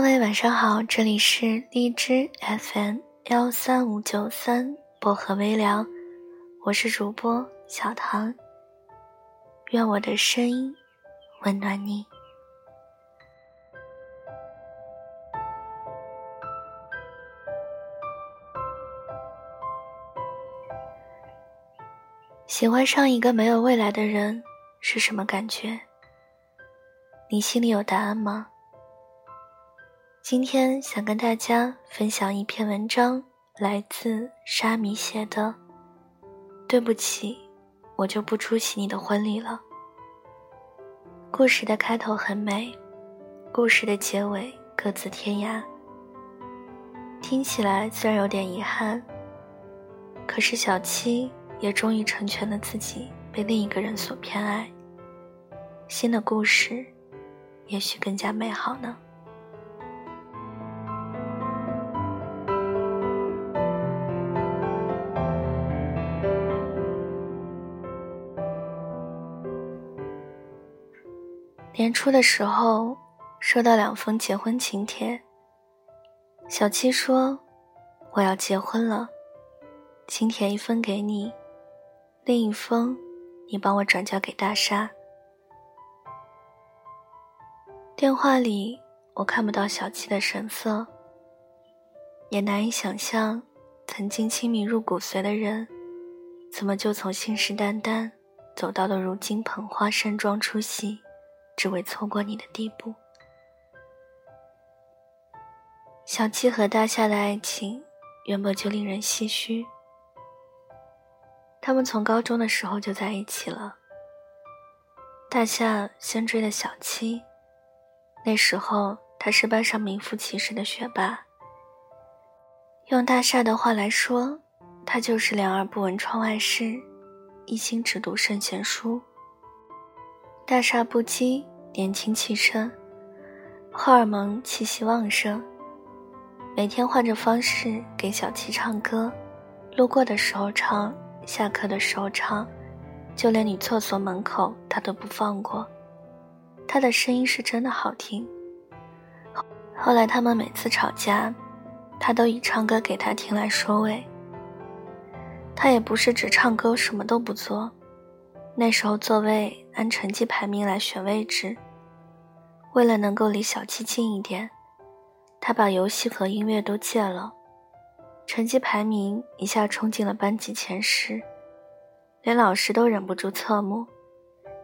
各位晚上好，这里是荔枝 FM 幺三五九三薄荷微凉，我是主播小唐。愿我的声音温暖你。喜欢上一个没有未来的人是什么感觉？你心里有答案吗？今天想跟大家分享一篇文章，来自沙弥写的。对不起，我就不出席你的婚礼了。故事的开头很美，故事的结尾各自天涯。听起来虽然有点遗憾，可是小七也终于成全了自己被另一个人所偏爱。新的故事，也许更加美好呢。年初的时候，收到两封结婚请帖。小七说：“我要结婚了，请帖一封给你，另一封你帮我转交给大沙。”电话里我看不到小七的神色，也难以想象，曾经亲密入骨髓的人，怎么就从信誓旦旦走到了如今捧花盛装出席。只为错过你的地步。小七和大夏的爱情原本就令人唏嘘。他们从高中的时候就在一起了。大夏先追的小七，那时候他是班上名副其实的学霸。用大夏的话来说，他就是两耳不闻窗外事，一心只读圣贤书。大厦不羁，年轻气盛，荷尔蒙气息旺盛。每天换着方式给小七唱歌，路过的时候唱，下课的时候唱，就连女厕所门口他都不放过。他的声音是真的好听。后来他们每次吵架，他都以唱歌给他听来收尾。他也不是只唱歌什么都不做。那时候座位按成绩排名来选位置。为了能够离小七近一点，他把游戏和音乐都戒了。成绩排名一下冲进了班级前十，连老师都忍不住侧目，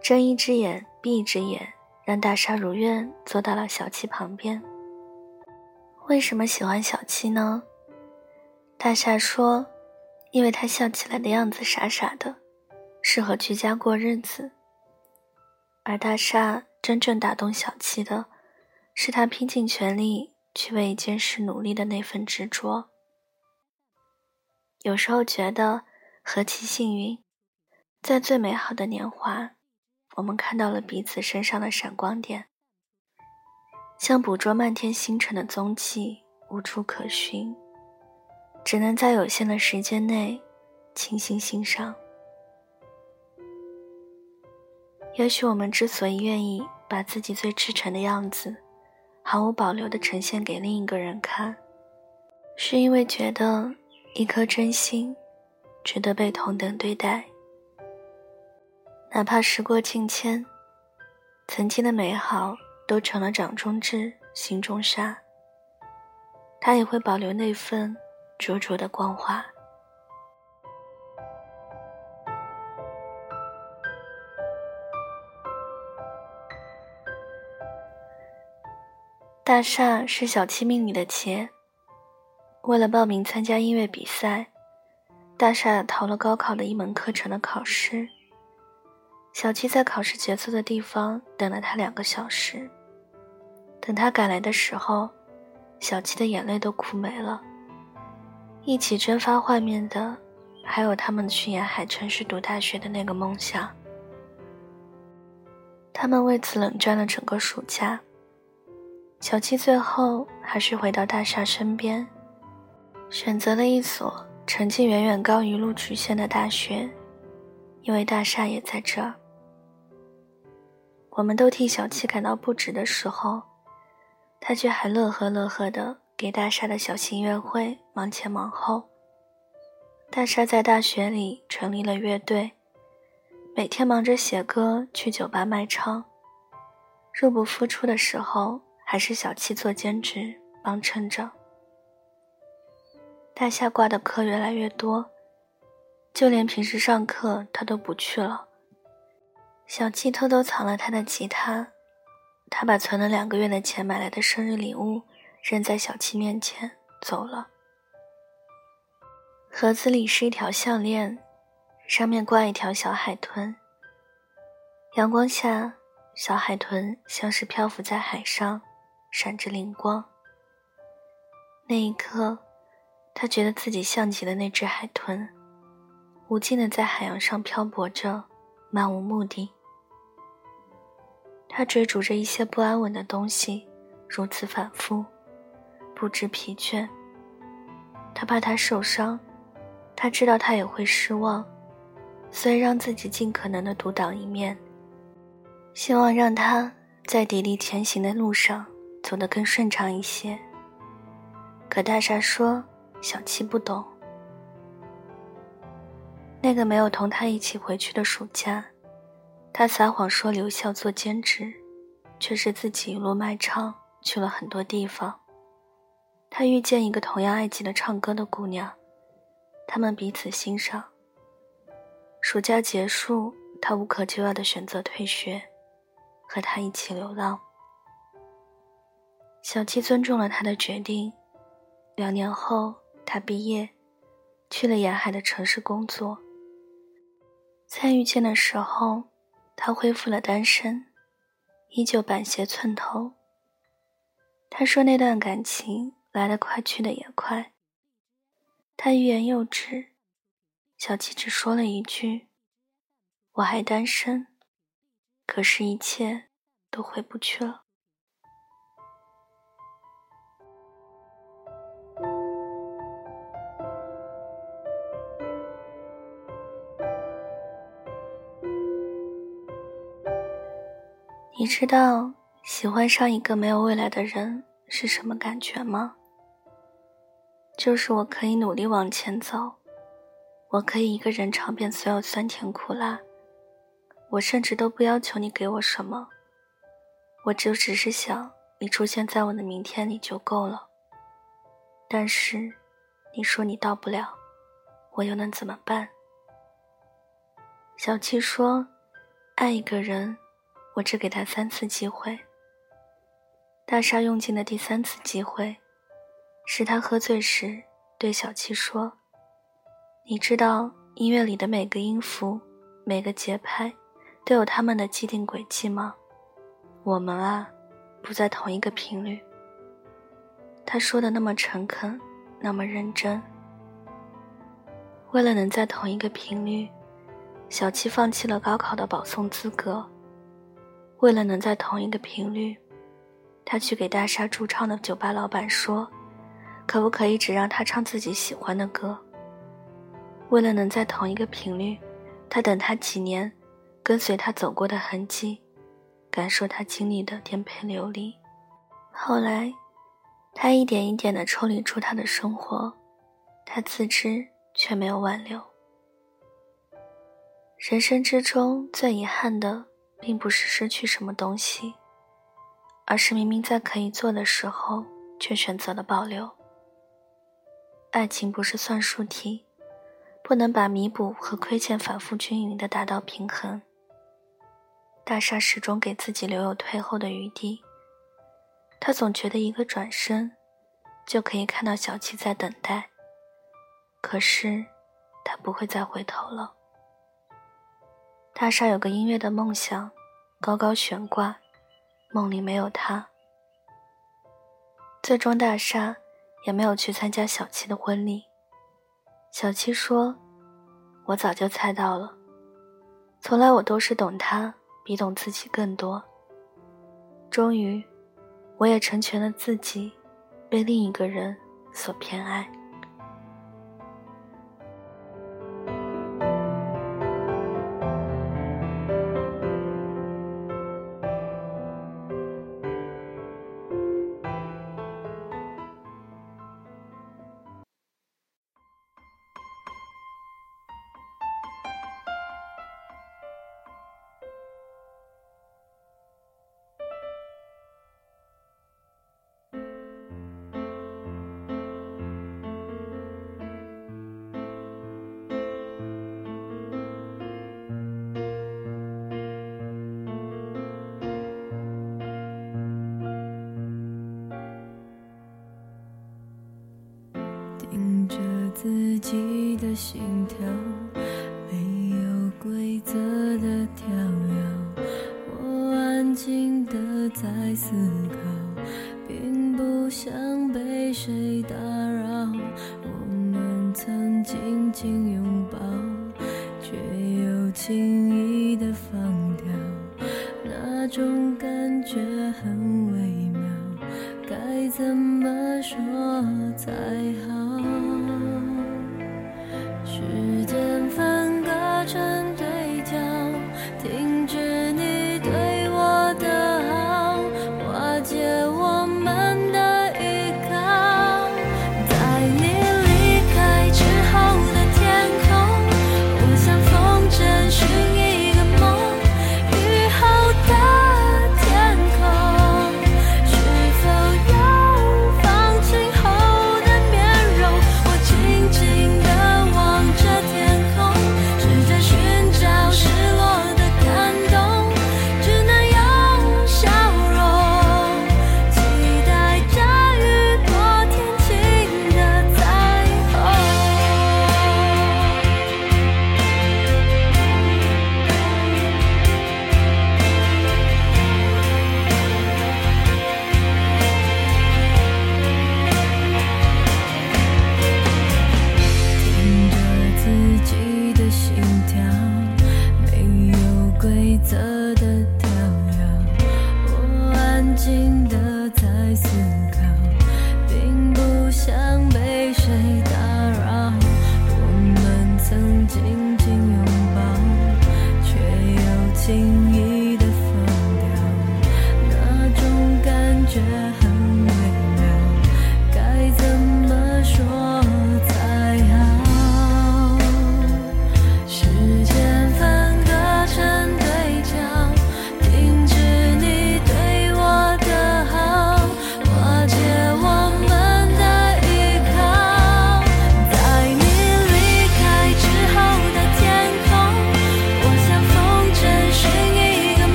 睁一只眼闭一只眼，让大沙如愿坐到了小七旁边。为什么喜欢小七呢？大厦说：“因为他笑起来的样子傻傻的。”适合居家过日子，而大厦真正打动小七的，是他拼尽全力去为一件事努力的那份执着。有时候觉得何其幸运，在最美好的年华，我们看到了彼此身上的闪光点，像捕捉漫天星辰的踪迹，无处可寻，只能在有限的时间内倾心欣赏。也许我们之所以愿意把自己最赤诚的样子，毫无保留地呈现给另一个人看，是因为觉得一颗真心值得被同等对待。哪怕时过境迁，曾经的美好都成了掌中痣、心中沙，他也会保留那份灼灼的光华。大厦是小七命里的劫。为了报名参加音乐比赛，大厦逃了高考的一门课程的考试。小七在考试结束的地方等了他两个小时。等他赶来的时候，小七的眼泪都哭没了。一起蒸发画面的，还有他们去沿海城市读大学的那个梦想。他们为此冷战了整个暑假。小七最后还是回到大厦身边，选择了一所成绩远远高于录取线的大学，因为大厦也在这儿。我们都替小七感到不值的时候，他却还乐呵乐呵的给大厦的小型音乐会忙前忙后。大厦在大学里成立了乐队，每天忙着写歌，去酒吧卖唱。入不敷出的时候，还是小七做兼职帮衬着。大夏挂的课越来越多，就连平时上课他都不去了。小七偷偷藏了他的吉他，他把存了两个月的钱买来的生日礼物扔在小七面前走了。盒子里是一条项链，上面挂一条小海豚。阳光下，小海豚像是漂浮在海上，闪着灵光。那一刻，他觉得自己像极了那只海豚，无尽的在海洋上漂泊着，漫无目的。他追逐着一些不安稳的东西，如此反复，不知疲倦。他怕他受伤。他知道他也会失望，所以让自己尽可能的独当一面，希望让他在砥砺前行的路上走得更顺畅一些。可大傻说：“小七不懂。”那个没有同他一起回去的暑假，他撒谎说留校做兼职，却是自己一路卖唱去了很多地方。他遇见一个同样爱记得唱歌的姑娘。他们彼此欣赏。暑假结束，他无可救药的选择退学，和他一起流浪。小七尊重了他的决定。两年后，他毕业，去了沿海的城市工作。再遇见的时候，他恢复了单身，依旧板鞋寸头。他说那段感情来得快，去得也快。他欲言又止，小七只说了一句：“我还单身。”可是，一切都回不去了。你知道喜欢上一个没有未来的人是什么感觉吗？就是我可以努力往前走，我可以一个人尝遍所有酸甜苦辣，我甚至都不要求你给我什么，我就只是想你出现在我的明天里就够了。但是，你说你到不了，我又能怎么办？小七说：“爱一个人，我只给他三次机会。”大厦用尽的第三次机会。是他喝醉时对小七说：“你知道音乐里的每个音符、每个节拍都有他们的既定轨迹吗？我们啊，不在同一个频率。”他说的那么诚恳，那么认真。为了能在同一个频率，小七放弃了高考的保送资格。为了能在同一个频率，他去给大厦驻唱的酒吧老板说。可不可以只让他唱自己喜欢的歌？为了能在同一个频率，他等他几年，跟随他走过的痕迹，感受他经历的颠沛流离。后来，他一点一点地抽离出他的生活，他自知却没有挽留。人生之中最遗憾的，并不是失去什么东西，而是明明在可以做的时候，却选择了保留。爱情不是算术题，不能把弥补和亏欠反复均匀的达到平衡。大厦始终给自己留有退后的余地，他总觉得一个转身，就可以看到小七在等待。可是，他不会再回头了。大厦有个音乐的梦想，高高悬挂，梦里没有他。最终，大厦。也没有去参加小七的婚礼。小七说：“我早就猜到了，从来我都是懂他比懂自己更多。终于，我也成全了自己，被另一个人所偏爱。”听着自己的心跳，没有规则的跳跃。我安静的在思考，并不想被谁打扰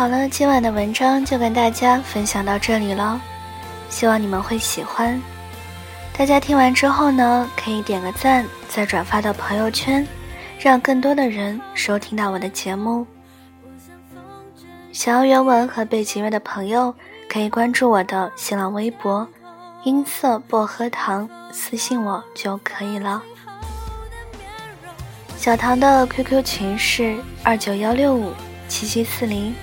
好了，今晚的文章就跟大家分享到这里了，希望你们会喜欢。大家听完之后呢，可以点个赞，再转发到朋友圈，让更多的人收听到我的节目。想要原文和背景乐的朋友，可以关注我的新浪微博“音色薄荷糖”，私信我就可以了。小唐的 QQ 群是二九幺六五七七四零，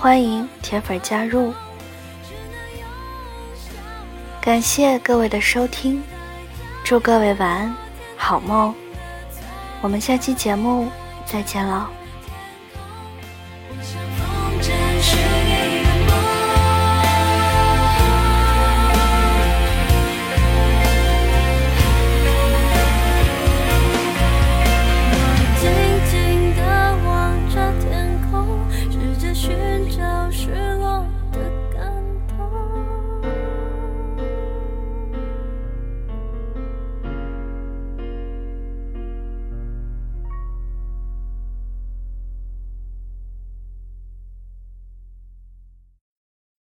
欢迎铁粉加入。感谢各位的收听，祝各位晚安，好梦。我们下期节目再见了。